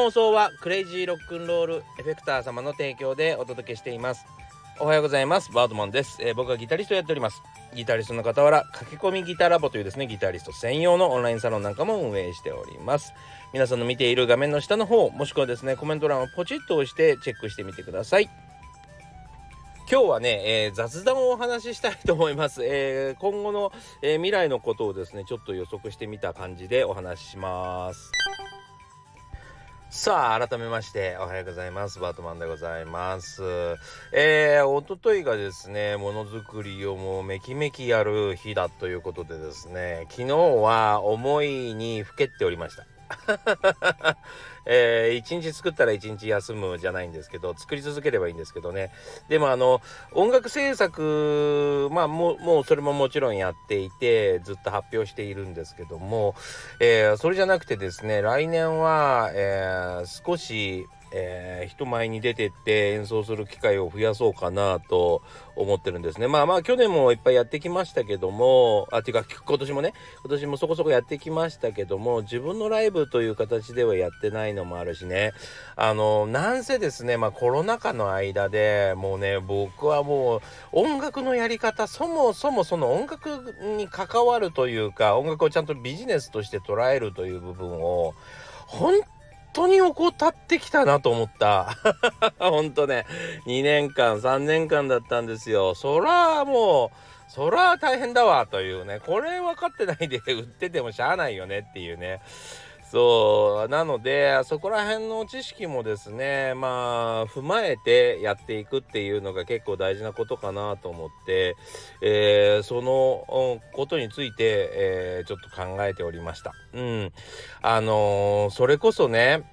放送はクレイジーロックンロールエフェクター様の提供でお届けしています。おはようございます。バードマンです、えー、僕はギタリストやっております。ギタリストの傍ら駆け込みギタラボというですねギタリスト専用のオンラインサロンなんかも運営しております。皆さんの見ている画面の下の方もしくはですねコメント欄をポチッと押してチェックしてみてください。今日はね、えー、雑談をお話ししたいと思います。えー、今後の、えー、未来のことをですね、ちょっと予測してみた感じでお話しします。さあ、改めまして、おはようございます。バートマンでございます。えー、おとといがですね、ものづくりをもうめきめきやる日だということでですね、昨日は思いにふけっておりました。えー、一日作ったら一日休むじゃないんですけど作り続ければいいんですけどね。でもあの音楽制作まあもうそれももちろんやっていてずっと発表しているんですけども、えー、それじゃなくてですね来年は、えー、少しえー、人前に出てって演奏する機会を増やそうかなと思ってるんですね。まあまあ去年もいっぱいやってきましたけども、あ、ていうか今年もね、今年もそこそこやってきましたけども、自分のライブという形ではやってないのもあるしね、あの、なんせですね、まあコロナ禍の間でもうね、僕はもう音楽のやり方、そもそもその音楽に関わるというか、音楽をちゃんとビジネスとして捉えるという部分を、本当に怠ってきたなと思った。本当ね、2年間、3年間だったんですよ。そらもう、そら大変だわというね、これ分かってないで売っててもしゃあないよねっていうね。そうなのでそこら辺の知識もですねまあ踏まえてやっていくっていうのが結構大事なことかなと思って、えー、そのことについて、えー、ちょっと考えておりました。うん、あのー、それこそね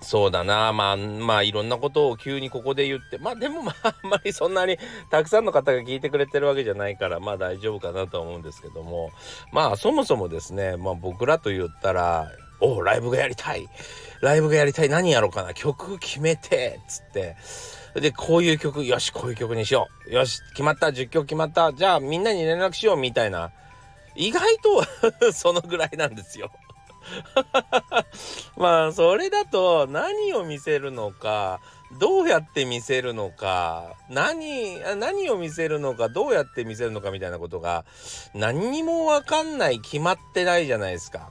そうだな。まあまあいろんなことを急にここで言って。まあでもまああんまりそんなにたくさんの方が聞いてくれてるわけじゃないからまあ大丈夫かなとは思うんですけども。まあそもそもですねまあ僕らと言ったら「おライブがやりたい。ライブがやりたい。何やろうかな。曲決めて」っつって。でこういう曲よしこういう曲にしよう。よし決まった。10曲決まった。じゃあみんなに連絡しよう。みたいな。意外と そのぐらいなんですよ。まあそれだと何を見せるのかどうやって見せるのか何何を見せるのかどうやって見せるのかみたいなことが何にも分かんない決まってないじゃないですか。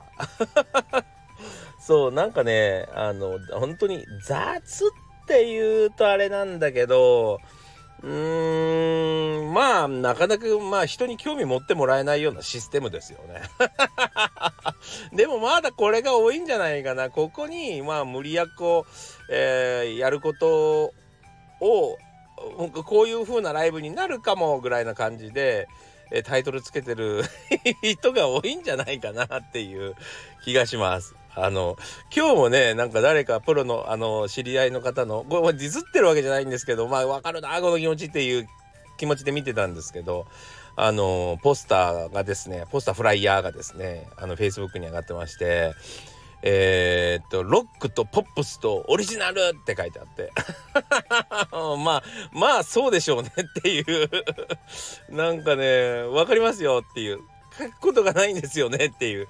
そうなんかねあの本当に雑って言うとあれなんだけどうーん、まあ、なかなか、まあ、人に興味持ってもらえないようなシステムですよね。でも、まだこれが多いんじゃないかな。ここに、まあ、無理やこう、えー、やることを、こういう風なライブになるかもぐらいな感じで、えタイトルつけてる 人が多いんじゃないかなっていう気がします。あの今日もねなんか誰かプロのあの知り合いの方のこれディスってるわけじゃないんですけどまあ分かるなこの気持ちっていう気持ちで見てたんですけどあのポスターがですねポスターフライヤーがですねあのフェイスブックに上がってましてえー、っとロックとポップスとオリジナルって書いてあって。まあまあそうでしょうねっていう。なんかね分かりますよっていう。書くことがないんですよねっていう。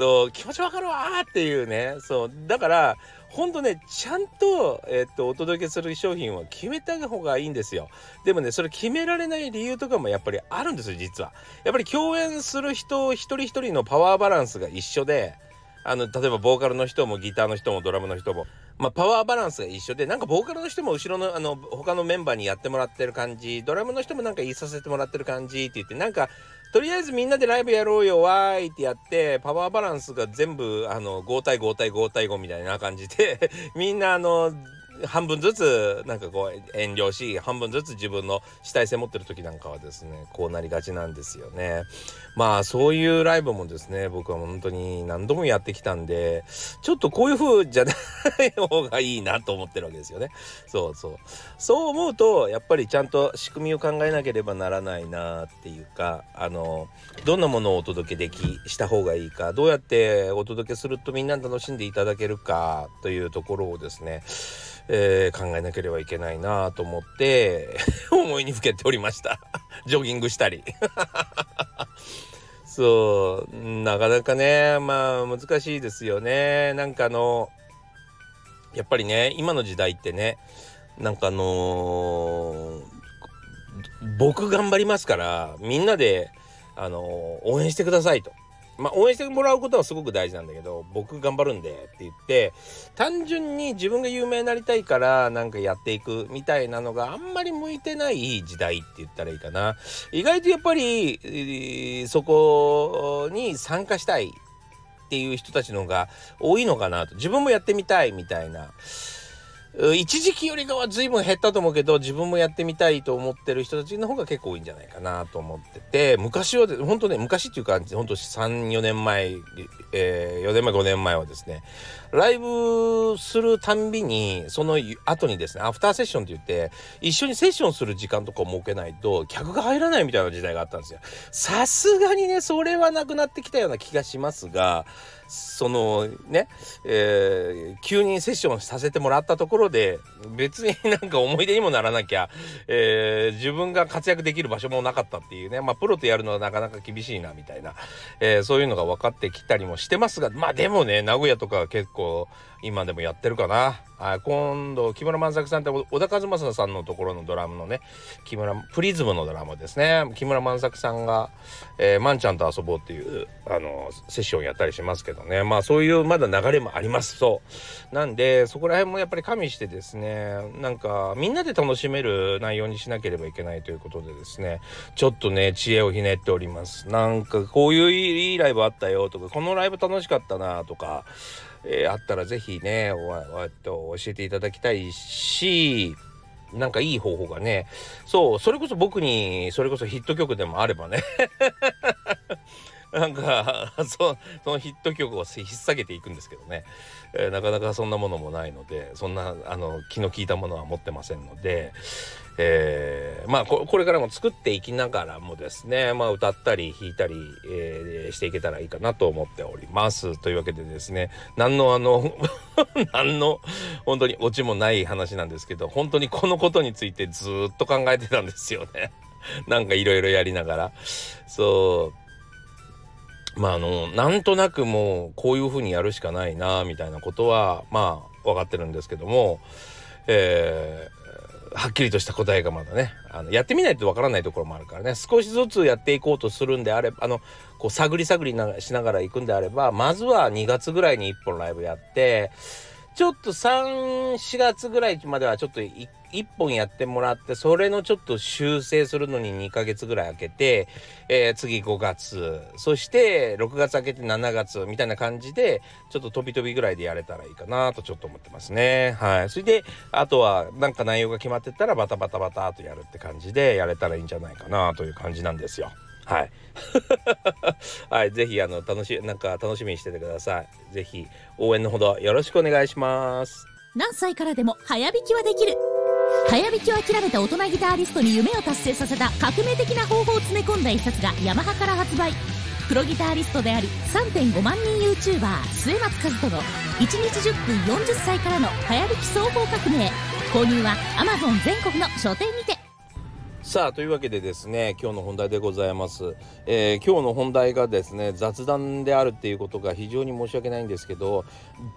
そう気持ちわかるわっていうね。そう。だからほんとねちゃんと,、えっとお届けする商品は決めた方がいいんですよ。でもねそれ決められない理由とかもやっぱりあるんですよ実は。やっぱり共演する人一人一人のパワーバランスが一緒であの例えばボーカルの人もギターの人もドラムの人もまあ、パワーバランスが一緒でなんかボーカルの人も後ろのあの他のメンバーにやってもらってる感じドラムの人もなんか言いさせてもらってる感じって言ってなんかとりあえずみんなでライブやろうよわーいってやってパワーバランスが全部あの5対5対5対5みたいな感じで みんなあの半分ずつなんかこう遠慮し半分ずつ自分の主体性持ってる時なんかはですねこうなりがちなんですよね。まあそういうライブもですね僕は本当に何度もやってきたんでちょっとこういう風じゃない方がいいなと思ってるわけですよね。そうそう。そう思うとやっぱりちゃんと仕組みを考えなければならないなっていうかあのどんなものをお届けできした方がいいかどうやってお届けするとみんな楽しんでいただけるかというところをですねえー、考えなければいけないなと思って 思いにふけておりました。ジョギングしたり。そうなかなかねまあ難しいですよね。なんかあのやっぱりね今の時代ってねなんかあのー、僕頑張りますからみんなで、あのー、応援してくださいと。まあ、応援してもらうことはすごく大事なんだけど僕頑張るんでって言って単純に自分が有名になりたいからなんかやっていくみたいなのがあんまり向いてない時代って言ったらいいかな。意外とやっぱりそこに参加したいっていう人たちの方が多いのかなと。自分もやってみたいみたいな。一時期よりかは随分減ったと思うけど自分もやってみたいと思ってる人たちの方が結構多いんじゃないかなと思ってて昔は本当ね昔っていうか本当34年前、えー、4年前5年前はですねライブするたんびにその後にですねアフターセッションって言って一緒にセッションする時間とかを設けないと客が入らないみたいな時代があったんですよ。さすがにねそれはなくなってきたような気がしますがそのね、えー、急にセッションさせてもらったところで別になんか思い出にもならなきゃ、えー、自分が活躍できる場所もなかったっていうねまあプロとやるのはなかなか厳しいなみたいな、えー、そういうのが分かってきたりもしてますがまあでもね名古屋とかは結構今でもやってるかな。あ今度木村万作さんって小田和正さんのところのドラムのね木村プリズムのドラムですね。木村万作さんが、えー、マンちゃんと遊ぼうっていうあのセッションやったりしますけどね。まあそういうまだ流れもあります。そう。なんでそこら辺もやっぱり加味してですねなんかみんなで楽しめる内容にしなければいけないということでですねちょっとね知恵をひねっております。なんかこういういいライブあったよとかこのライブ楽しかったなとかえー、あったら是非ねおおと教えていただきたいしなんかいい方法がねそうそれこそ僕にそれこそヒット曲でもあればね。なんかそそのヒット曲を引っ提げていくんですけどね、えー、なかなかそんなものもないのでそんなあの気の利いたものは持ってませんので、えー、まあこれからも作っていきながらもですね、まあ、歌ったり弾いたり、えー、していけたらいいかなと思っております。というわけでですね何のあの 何の本当にオチもない話なんですけど本当にこのことについてずっと考えてたんですよね。なんかいろいろやりながら。そうまああのなんとなくもうこういうふうにやるしかないなみたいなことはまあ分かってるんですけども、えー、はっきりとした答えがまだねあのやってみないとわからないところもあるからね。少しずつやっていこうとするんであればあのこう探り探りなしながら行くんであればまずは2月ぐらいに1本ライブやってちょっと34月ぐらいまではちょっと1本やってもらってそれのちょっと修正するのに2ヶ月ぐらい空けて、えー、次5月そして6月空けて7月みたいな感じでちょっと飛び飛びぐらいでやれたらいいかなとちょっと思ってますねはいそれであとはなんか内容が決まってたらバタバタバタとやるって感じでやれたらいいんじゃないかなという感じなんですよはい。はい、ぜひあの楽しなんか楽しみにしててください。ぜひ応援のほどよろしくお願いします。何歳からでも早弾きはできる。早弾きを諦めた大人ギターリストに夢を達成させた革命的な方法を詰め込んだ一冊がヤマハから発売。プロギターリストであり3.5万人 YouTuber 末松和人の1日10分40歳からの早弾き双方革命購入は Amazon 全国の書店にてさあというわけでですね今日の本題でございます、えー、今日の本題がですね雑談であるっていうことが非常に申し訳ないんですけど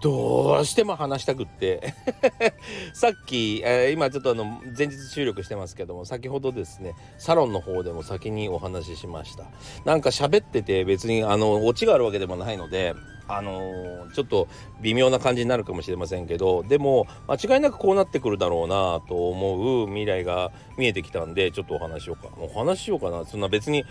どうしても話したくって。さっき、えー、今ちょっとあの前日収録してますけども先ほどですねサロンの方でも先にお話ししました。なんか喋ってて別にあのオチがあるわけでもないのであのー、ちょっと微妙な感じになるかもしれませんけどでも間違いなくこうなってくるだろうなと思う未来が見えてきたんでちょっとお話しようかお話しようかなそんな別に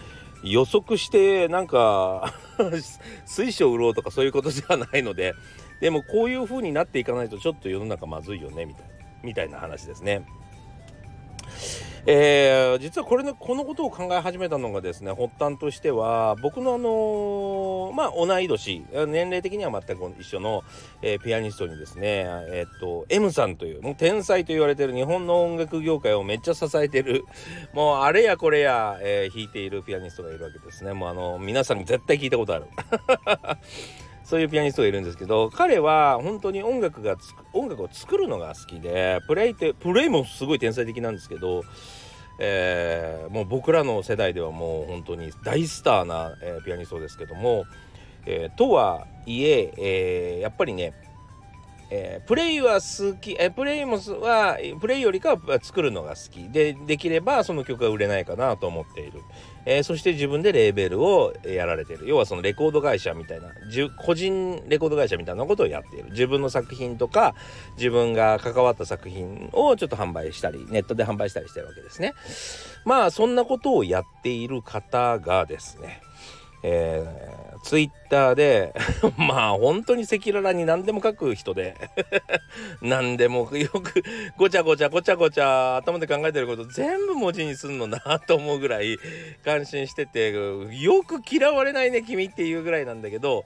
予測してなんか 水晶売ろうとかそういうことじゃないのででもこういう風になっていかないとちょっと世の中まずいよねみたいなみたいな話ですね。えー、実はこれのこのことを考え始めたのがですね発端としては僕のあのー、まあ同い年年齢的には全く一緒の、えー、ピアニストにですねえ、っと M さんというもう天才と言われてる日本の音楽業界をめっちゃ支えてるもうあれやこれや、え弾いているピアニストがいるわけですね。もうあの皆さん絶対聞いたことある。そういうピアニストがいるんですけど彼は本当に音楽が音楽を作るのが好きでプレイってプレイもすごい天才的なんですけど、えー、もう僕らの世代ではもう本当に大スターな、えー、ピアニストですけども、えー、とはいええー、やっぱりねえー、プレイは好き、えー、プレイもはプレイよりかは作るのが好き。でできればその曲が売れないかなと思っている、えー、そして自分でレーベルをやられてる。要はそのレコード会社みたいな個人レコード会社みたいなことをやっている。自分の作品とか自分が関わった作品をちょっと販売したりネットで販売したりしてるわけですね。まあそんなことをやっている方がですねえー、ツイッターで まあ本当に赤裸々に何でも書く人で 何でもよくごちゃごちゃごちゃごちゃ頭で考えてること全部文字にすんのなと思うぐらい感心しててよく嫌われないね君っていうぐらいなんだけど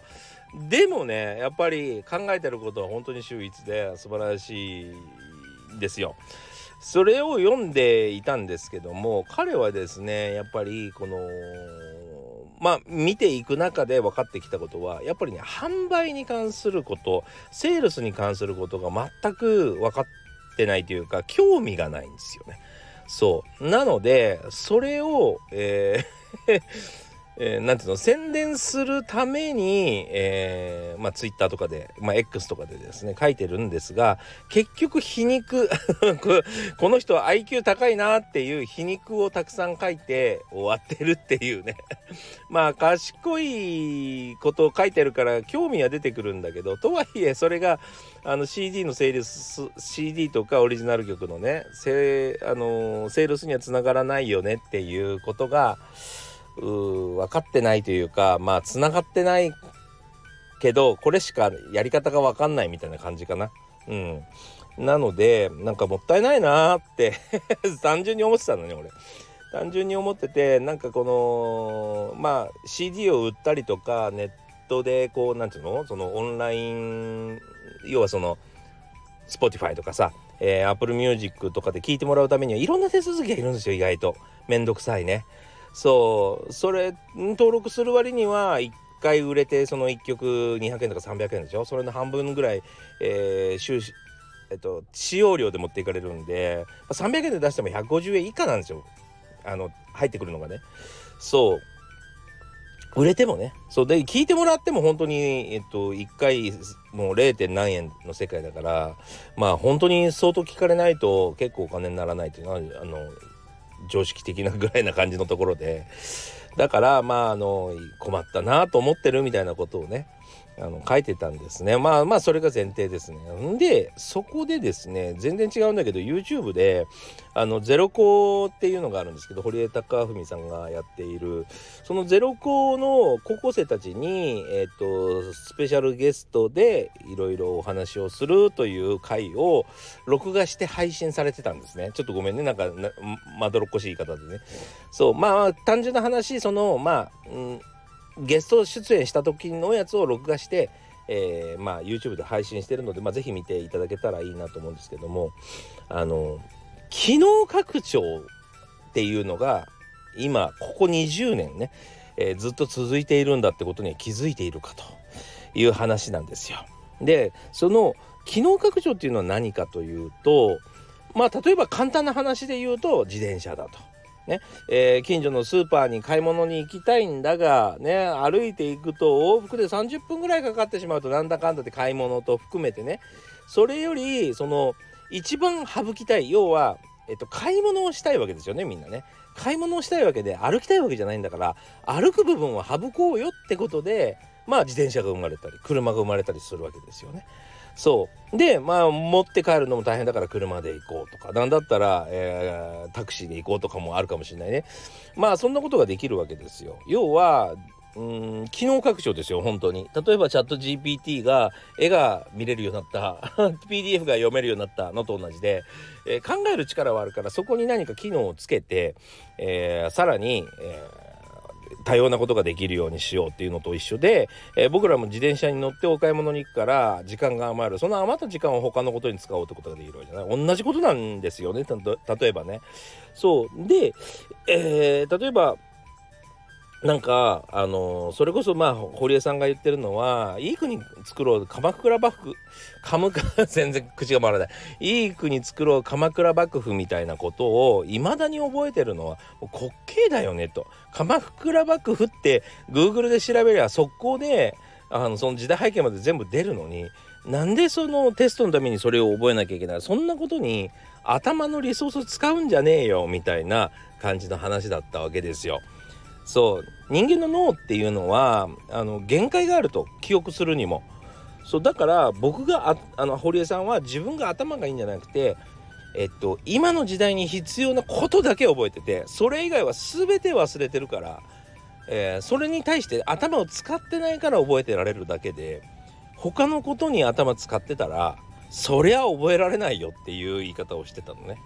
でもねやっぱり考えてることは本当に秀逸で素晴らしいですよ。それを読んでいたんですけども彼はですねやっぱりこのまあ見ていく中で分かってきたことはやっぱりね販売に関することセールスに関することが全く分かってないというか興味がないんですよね。そうなのでそれを、えーえー、なんていうの宣伝するために、えー、まあ、ツイッターとかで、まあ、X とかでですね書いてるんですが結局皮肉 この人は IQ 高いなっていう皮肉をたくさん書いて終わってるっていうね。まあ賢いことを書いてるから興味は出てくるんだけどとはいえそれがあの CD のセールス CD とかオリジナル曲のねセ,、あのセールスにはつながらないよねっていうことが分かってないというかまあつながってないけどこれしかやり方が分かんないみたいな感じかな。うん、なのでなんかもったいないなーって 単純に思ってたのね俺。単純に思っててなんかこのまあ CD を売ったりとかネットでこうなんていうの？そのオンライン要はその Spotify とかさ、えー、Apple Music とかで聞いてもらうためにはいろんな手続きがいるんですよ意外とめんどくさいねそう。それ登録する割には1回売れてその1曲200円とか300円でしょ？それの半分ぐらい、えー、収支えっと、使用料で持っていかれるんで300円で出しても150円以下なんですよ。あの入ってくるのがね。そう。売れてもね。そう。で聞いてもらっても本当にえっと1回もう 0. 何円の世界だからまあ本当に相当聞かれないと結構お金にならないっていうのはあの常識的なぐらいな感じのところで。だからまああの困ったなと思ってるみたいなことをねあの書いてたんですね。まあまあそれが前提ですね。んでそこでですね全然違うんだけど YouTube であのゼロ校っていうのがあるんですけど堀江貴文さんがやっている。そのゼロ校の高校生たちにえっ、ー、とスペシャルゲストでいろいろお話をするという回を録画して配信されてたんですね。ちょっとごめんね。なんかまどろっこしい言い方でね。そうまあ単純な話そのまあ、うんゲスト出演した時のやつを録画して、えー、まあ YouTube で配信してるので、まあ、ぜひ見ていただけたらいいなと思うんですけどもあの機能拡張っていうのが今ここ20年ね、えー、ずっと続いているんだってことには気づいているかという話なんですよ。でその機能拡張っていうのは何かというとまあ例えば簡単な話で言うと自転車だと。ねえー、近所のスーパーに買い物に行きたいんだが、ね、歩いていくと往復で30分ぐらいかかってしまうとなんだかんだで買い物と含めてねそれよりその一番省きたい要は、えっと、買い物をしたいわけですよねみんなね。買い物をしたいわけで歩きたいわけじゃないんだから歩く部分は省こうよってことでまあ自転車が生まれたり車が生まれたりするわけですよね。そう。でまあ持って帰るのも大変だから車で行こうとか。何だったら、えー、タクシーで行こうとかもあるかもしれないね。まあそんなことができるわけですよ。要はうん機能拡張ですよ本当に。例えばチャット GPT が絵が見れるようになった。PDF が読めるようになった。のと同じで、えー、考える力はあるからそこに何か機能をつけて、えー、さらに、えー多様なことができるようにしようっていうのと一緒で、えー、僕らも自転車に乗ってお買い物に行くから時間が余る。その余った時間を他のことに使おうってことができるわけじゃない。同じことなんですよね。例えばね。そう。で、えー、例えばなんかあの、それこそまあ堀江さんが言ってるのはいい国作ろう鎌倉幕府鎌倉全然口が回らない。いい国作ろう鎌倉幕府みたいなことをいまだに覚えてるのは滑稽だよねと。鎌倉幕府って Google で調べりゃ速攻であのその時代背景まで全部出るのになんでそのテストのためにそれを覚えなきゃいけない？そんなことに頭のリソース使うんじゃねえよみたいな感じの話だったわけですよ。そう。人間の脳っていうのはあの限界があると記憶するにも。そうだから僕がああの堀江さんは自分が頭がいいんじゃなくてえっと今の時代に必要なことだけ覚えててそれ以外は全て忘れてるから、えー、それに対して頭を使ってないから覚えてられるだけで他のことに頭使ってたらそりゃ覚えられないよっていう言い方をしてたのね。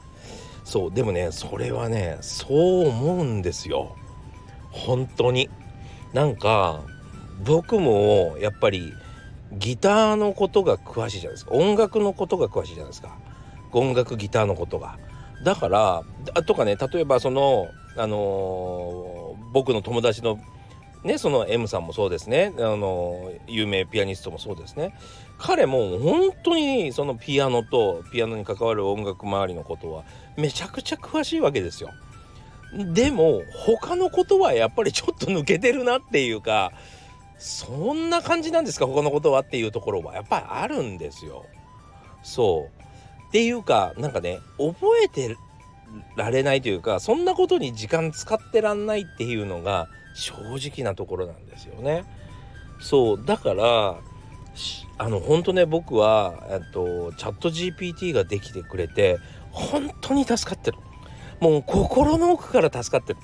そうでもねそれはねそう思うんですよ。本当に。なんか僕もやっぱりギターのことが詳しいじゃないですか。音楽のことが詳しいじゃないですか。音楽ギターのことが。だからとかね例えばそのあのー、僕の友達のねその M さんもそうですね。あのー、有名ピアニストもそうですね。彼も本当にそのピアノとピアノに関わる音楽周りのことはめちゃくちゃ詳しいわけですよ。でも他のことはやっぱりちょっと抜けてるなっていうかそんな感じなんですか他のことはっていうところはやっぱりあるんですよ。そうっていうかなんかね覚えてられないというかそんなことに時間使ってらんないっていうのが正直なところなんですよね。そうだからあの本当ね僕はとチャット GPT ができてくれて本当に助かってる。もう心の奥から助かってる。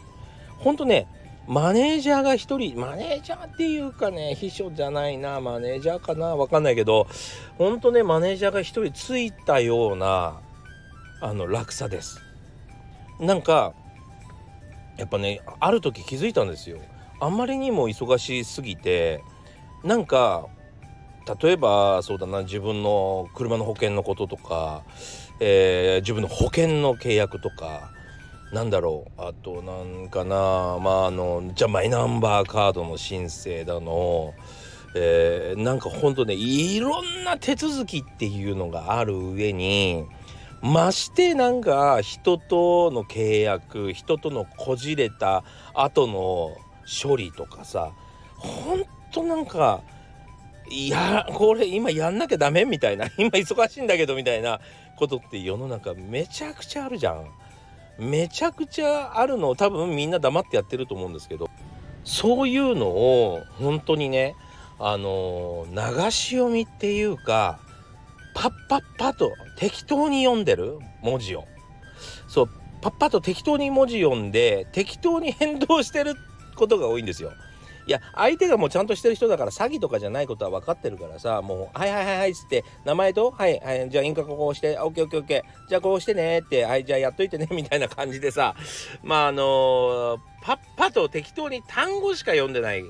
ほんとね、マネージャーが一人、マネージャーっていうかね、秘書じゃないな、マネージャーかな、わかんないけど、ほんとね、マネージャーが一人ついたような、あの、落差です。なんか、やっぱね、ある時気づいたんですよ。あんまりにも忙しすぎて、なんか、例えばそうだな自分の車の保険のこととか、えー、自分の保険の契約とかなんだろう。あとなんかな。まああのじゃあマイナンバーカードの申請だの。えー、なんかほんとねいろんな手続きっていうのがある上にましてなんか人との契約人とのこじれた後の処理とかさほんとなんかいやこれ今やんなきゃダメみたいな今忙しいんだけどみたいなことって世の中めちゃくちゃあるじゃん。めちゃくちゃあるのを多分みんな黙ってやってると思うんですけどそういうのを本当にねあの流し読みっていうかパッパッパと適当に読んでる文字をそうパッパと適当に文字読んで適当に変動してることが多いんですよ。いや相手がもうちゃんとしてる人だから詐欺とかじゃないことは分かってるからさもう「はいはいはいはい」っつって名前と「はいはいじゃあ印鑑こうしてオッケーオッケーオッケー。じゃあこうしてね」って「はいじゃあやっといてね」みたいな感じでさまああのー、パッパと適当に単語しか読んでない。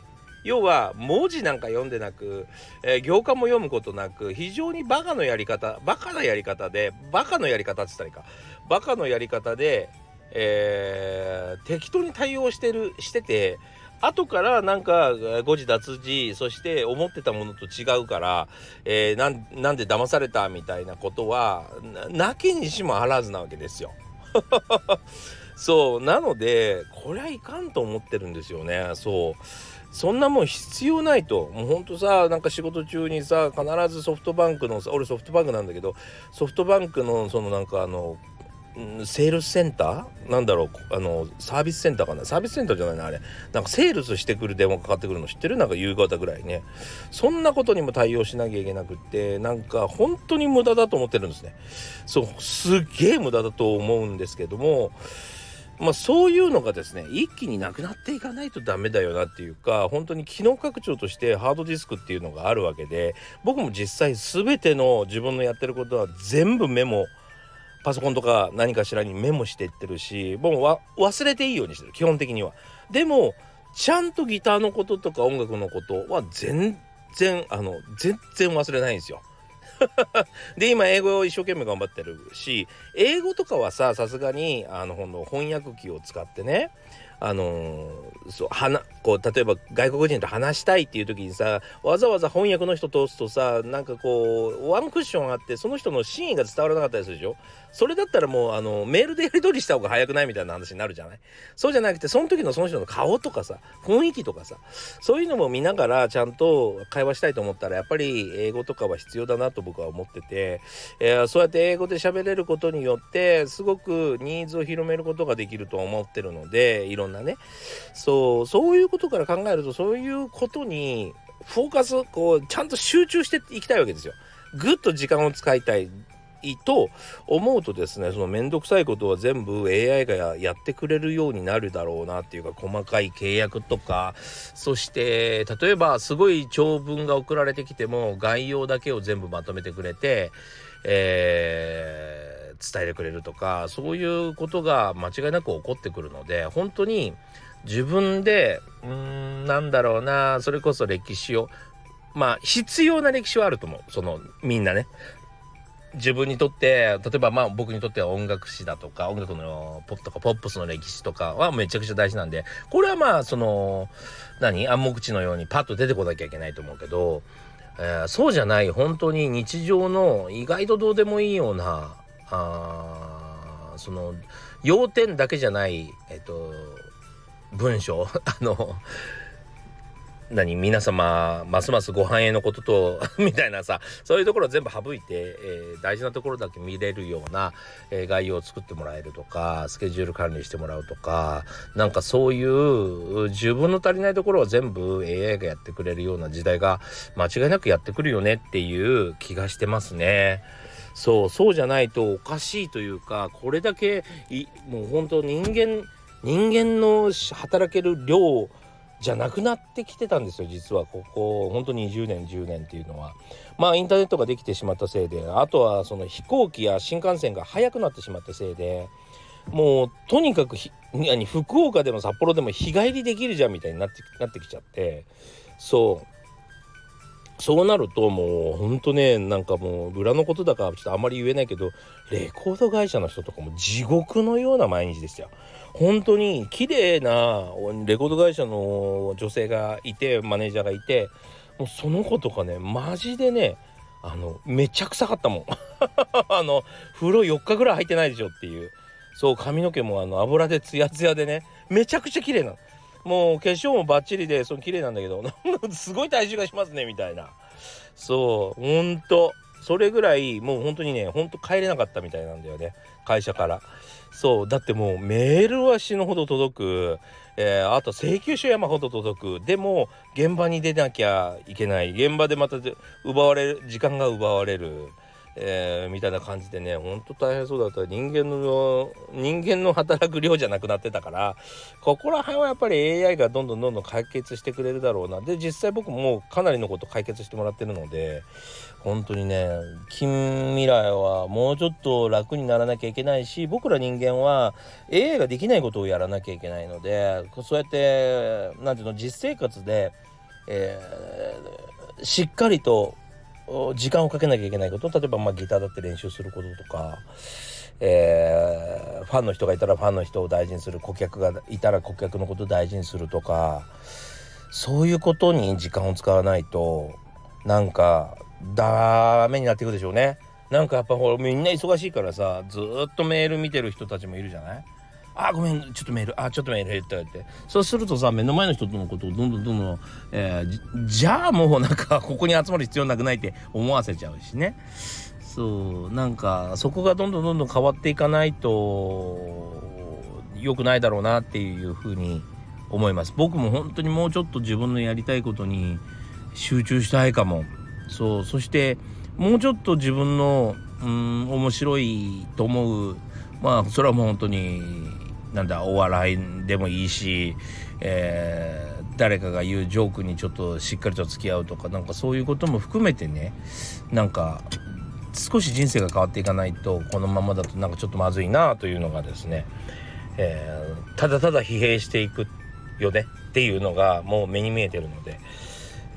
要は文字なんか読んでなく、えー、行間も読むことなく非常にバカのやり方バカなやり方でバカのやり方って言ったらいいか。バカのやり方で、えー、適当に対応してるしてて後からなんか誤字脱字そして思ってたものと違うから、えー、なんで騙されたみたいなことはなきにしもあらずなわけですよ。そうなのでこれはいかんと思ってるんですよね。そう。そんなもん必要ないと。もうほんとさなんか仕事中にさ必ずソフトバンクのさ俺ソフトバンクなんだけどソフトバンクのそのなんかあのセールスセンター？なんだろう？あのサービスセンターかな？サービスセンターじゃないなあれ。なんかセールスしてくる電話かかってくるの知ってる？なんか夕方ぐらいねそんなことにも対応しなきゃいけなくって。なんか本当に無駄だと思ってるんですね。そうすっげえ無駄だと思うんですけども。まあそういうのがですね一気になくなっていかないとダメだよなっていうか本当に機能拡張としてハードディスクっていうのがあるわけで僕も実際全ての自分のやってることは全部メモパソコンとか何かしらにメモしていってるしもう忘れていいようにしてる基本的には。でもちゃんとギターのこととか音楽のことは全然あの全然忘れないんですよ。で今英語を一生懸命頑張ってるし英語とかはささすがにあの翻訳機を使ってねあのー、そうこう例えば外国人と話したいっていう時にさわざわざ翻訳の人通すとさなんかこうワンクッションあってその人の真意が伝わらなかったりするでしょ？それだったらもうあのメールでやり取りした方が早くないみたいな話になるじゃない？そうじゃなくてその時のその人の顔とかさ雰囲気とかさそういうのも見ながらちゃんと会話したいと思ったらやっぱり英語とかは必要だなと僕は思ってて、えー、そうやって英語で喋れることによってすごくニーズを広めることができると思ってるのでいろんなねそうそういうことから考えるとそういうことにフォーカスこうちゃんと集中していきたいわけですよ。ぐっと時間を使いたいと思うとですねその面倒くさいことは全部 AI がやってくれるようになるだろうなっていうか細かい契約とかそして例えばすごい長文が送られてきても概要だけを全部まとめてくれて、えー、伝えてくれるとかそういうことが間違いなく起こってくるので本当に自分でうんなんだろうなそれこそ歴史をまあ必要な歴史はあると思う。そのみんなね。自分にとって例えばまあ僕にとっては音楽史だとか音楽のポップとかポップスの歴史とかはめちゃくちゃ大事なんでこれはまあその何？暗黙知のようにパッと出てこなきゃいけないと思うけど、えー、そうじゃない本当に日常の意外とどうでもいいようなあその要点だけじゃないえっと文章 あの何皆様ますますご繁栄のことと みたいなさそういうところを全部省いて、えー、大事なところだけ見れるような、えー、概要を作ってもらえるとかスケジュール管理してもらうとかなんかそういう自分の足りないところを全部 AI がやってくれるような時代が間違いなくやってくるよねっていう気がしてますね。そうそうじゃないとおかしいというかこれだけもう本当人間人間の働ける量じゃなくなってきてたんですよ実は。ここ本当に20年10年っていうのは。まあインターネットができてしまったせいであとはその飛行機や新幹線が速くなってしまったせいでもうとにかく福岡でも札幌でも日帰りできるじゃんみたいになってなってきちゃって。そう。そうなるともうほんとねなんかもう裏のことだからちょっとあんまり言えないけどレコード会社の人とかも地獄のような毎日でしたよ。本当に綺麗なレコード会社の女性がいてマネージャーがいてもうその子とかねマジでねあのめちゃ臭かったもん。あの風呂4日ぐらい入ってないでしょっていう。そう髪の毛もあの油でツヤツヤでねめちゃくちゃ綺麗なの。もう化粧もバッチリでその綺麗なんだけど すごい体重がしますねみたいな。そうほんと。それぐらいもう本当にねほんと帰れなかったみたいなんだよね会社から。そうだってもうメールは死ぬほど届く、えー、あと請求書山ほど届く。でも現場に出なきゃいけない。現場でまた奪われる時間が奪われる。えー、みたいな感じでねほんと大変そうだった。人間の人間の働く量じゃなくなってたからここら辺はやっぱり AI がどんどんどんどん解決してくれるだろうな。で実際僕もかなりのこと解決してもらってるので本当にね近未来はもうちょっと楽にならなきゃいけないし僕ら人間は AI ができないことをやらなきゃいけないのでそうやって何ていうの実生活で、えー、しっかりと時間をかけなきゃいけないこと例えばまあギターだって練習することとか、えー、ファンの人がいたらファンの人を大事にする顧客がいたら顧客のことを大事にするとかそういうことに時間を使わないとなんかダメになっていくでしょうね。なんかやっぱほらみんな忙しいからさずっとメール見てる人たちもいるじゃない？あごめんちょっとメールあちょっとメールって言ってそうするとさ目の前の人とのことをどんどんどんどん、えー、じゃあもうなんか ここに集まる必要なくないって思わせちゃうしね。そうなんかそこがどんどんどんどん変わっていかないと良くないだろうなっていうふうに思います。僕も本当にもうちょっと自分のやりたいことに集中したいかも。そうそしてもうちょっと自分のうん面白いと思う。まあそれはもう本当になんだお笑いでもいいし、えー、誰かが言うジョークにちょっとしっかりと付き合うとかなんかそういうことも含めてねなんか少し人生が変わっていかないとこのままだとなんかちょっとまずいなというのがですね、えー、ただただ疲弊していくよねっていうのがもう目に見えてるので、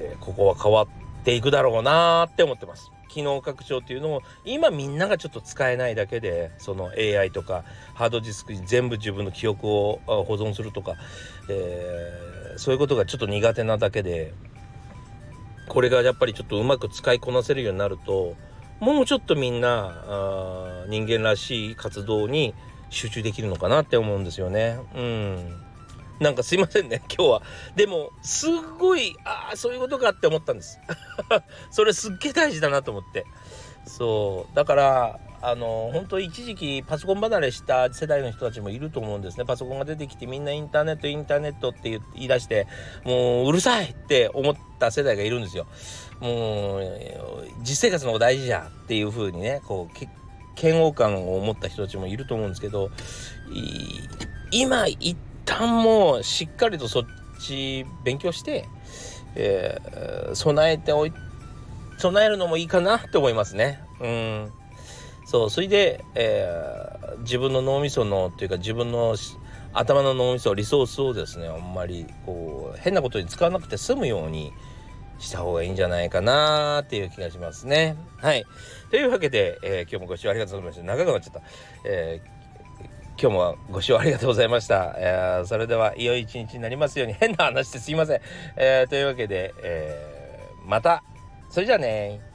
えー、ここは変わっていくだろうなって思ってます。機能拡張っていうのを今みんながちょっと使えないだけでその AI とかハードディスクに全部自分の記憶を保存するとか、えー、そういうことがちょっと苦手なだけでこれがやっぱりちょっとうまく使いこなせるようになるともうちょっとみんなあ人間らしい活動に集中できるのかなって思うんですよね。うんなんかすいませんね 今日は。でもすっごいああそういうことかって思ったんです。それすっげえ大事だなと思って。そう。だからあの本当一時期パソコン離れした世代の人たちもいると思うんですね。パソコンが出てきてみんなインターネットインターネットって言い出してもううるさいって思った世代がいるんですよ。もう実生活の方が大事じゃんっていう風にねこう嫌悪感を持った人たちもいると思うんですけど今一旦もうしっかりとそっち勉強して、えー、備えておい備えるのもいいかなって思いますねうんそうそれで、えー、自分の脳みそのというか自分の頭の脳みそリソースをですねあんまりこう変なことに使わなくて済むようにした方がいいんじゃないかなっていう気がしますね。はい。というわけで、えー、今日もご視聴ありがとうございました。長くなっちゃった。えー、今日もご視聴ありがとうございました。えー、それでは、良い一日になりますように、変な話ですいません。えー、というわけで、えー、また、それじゃあね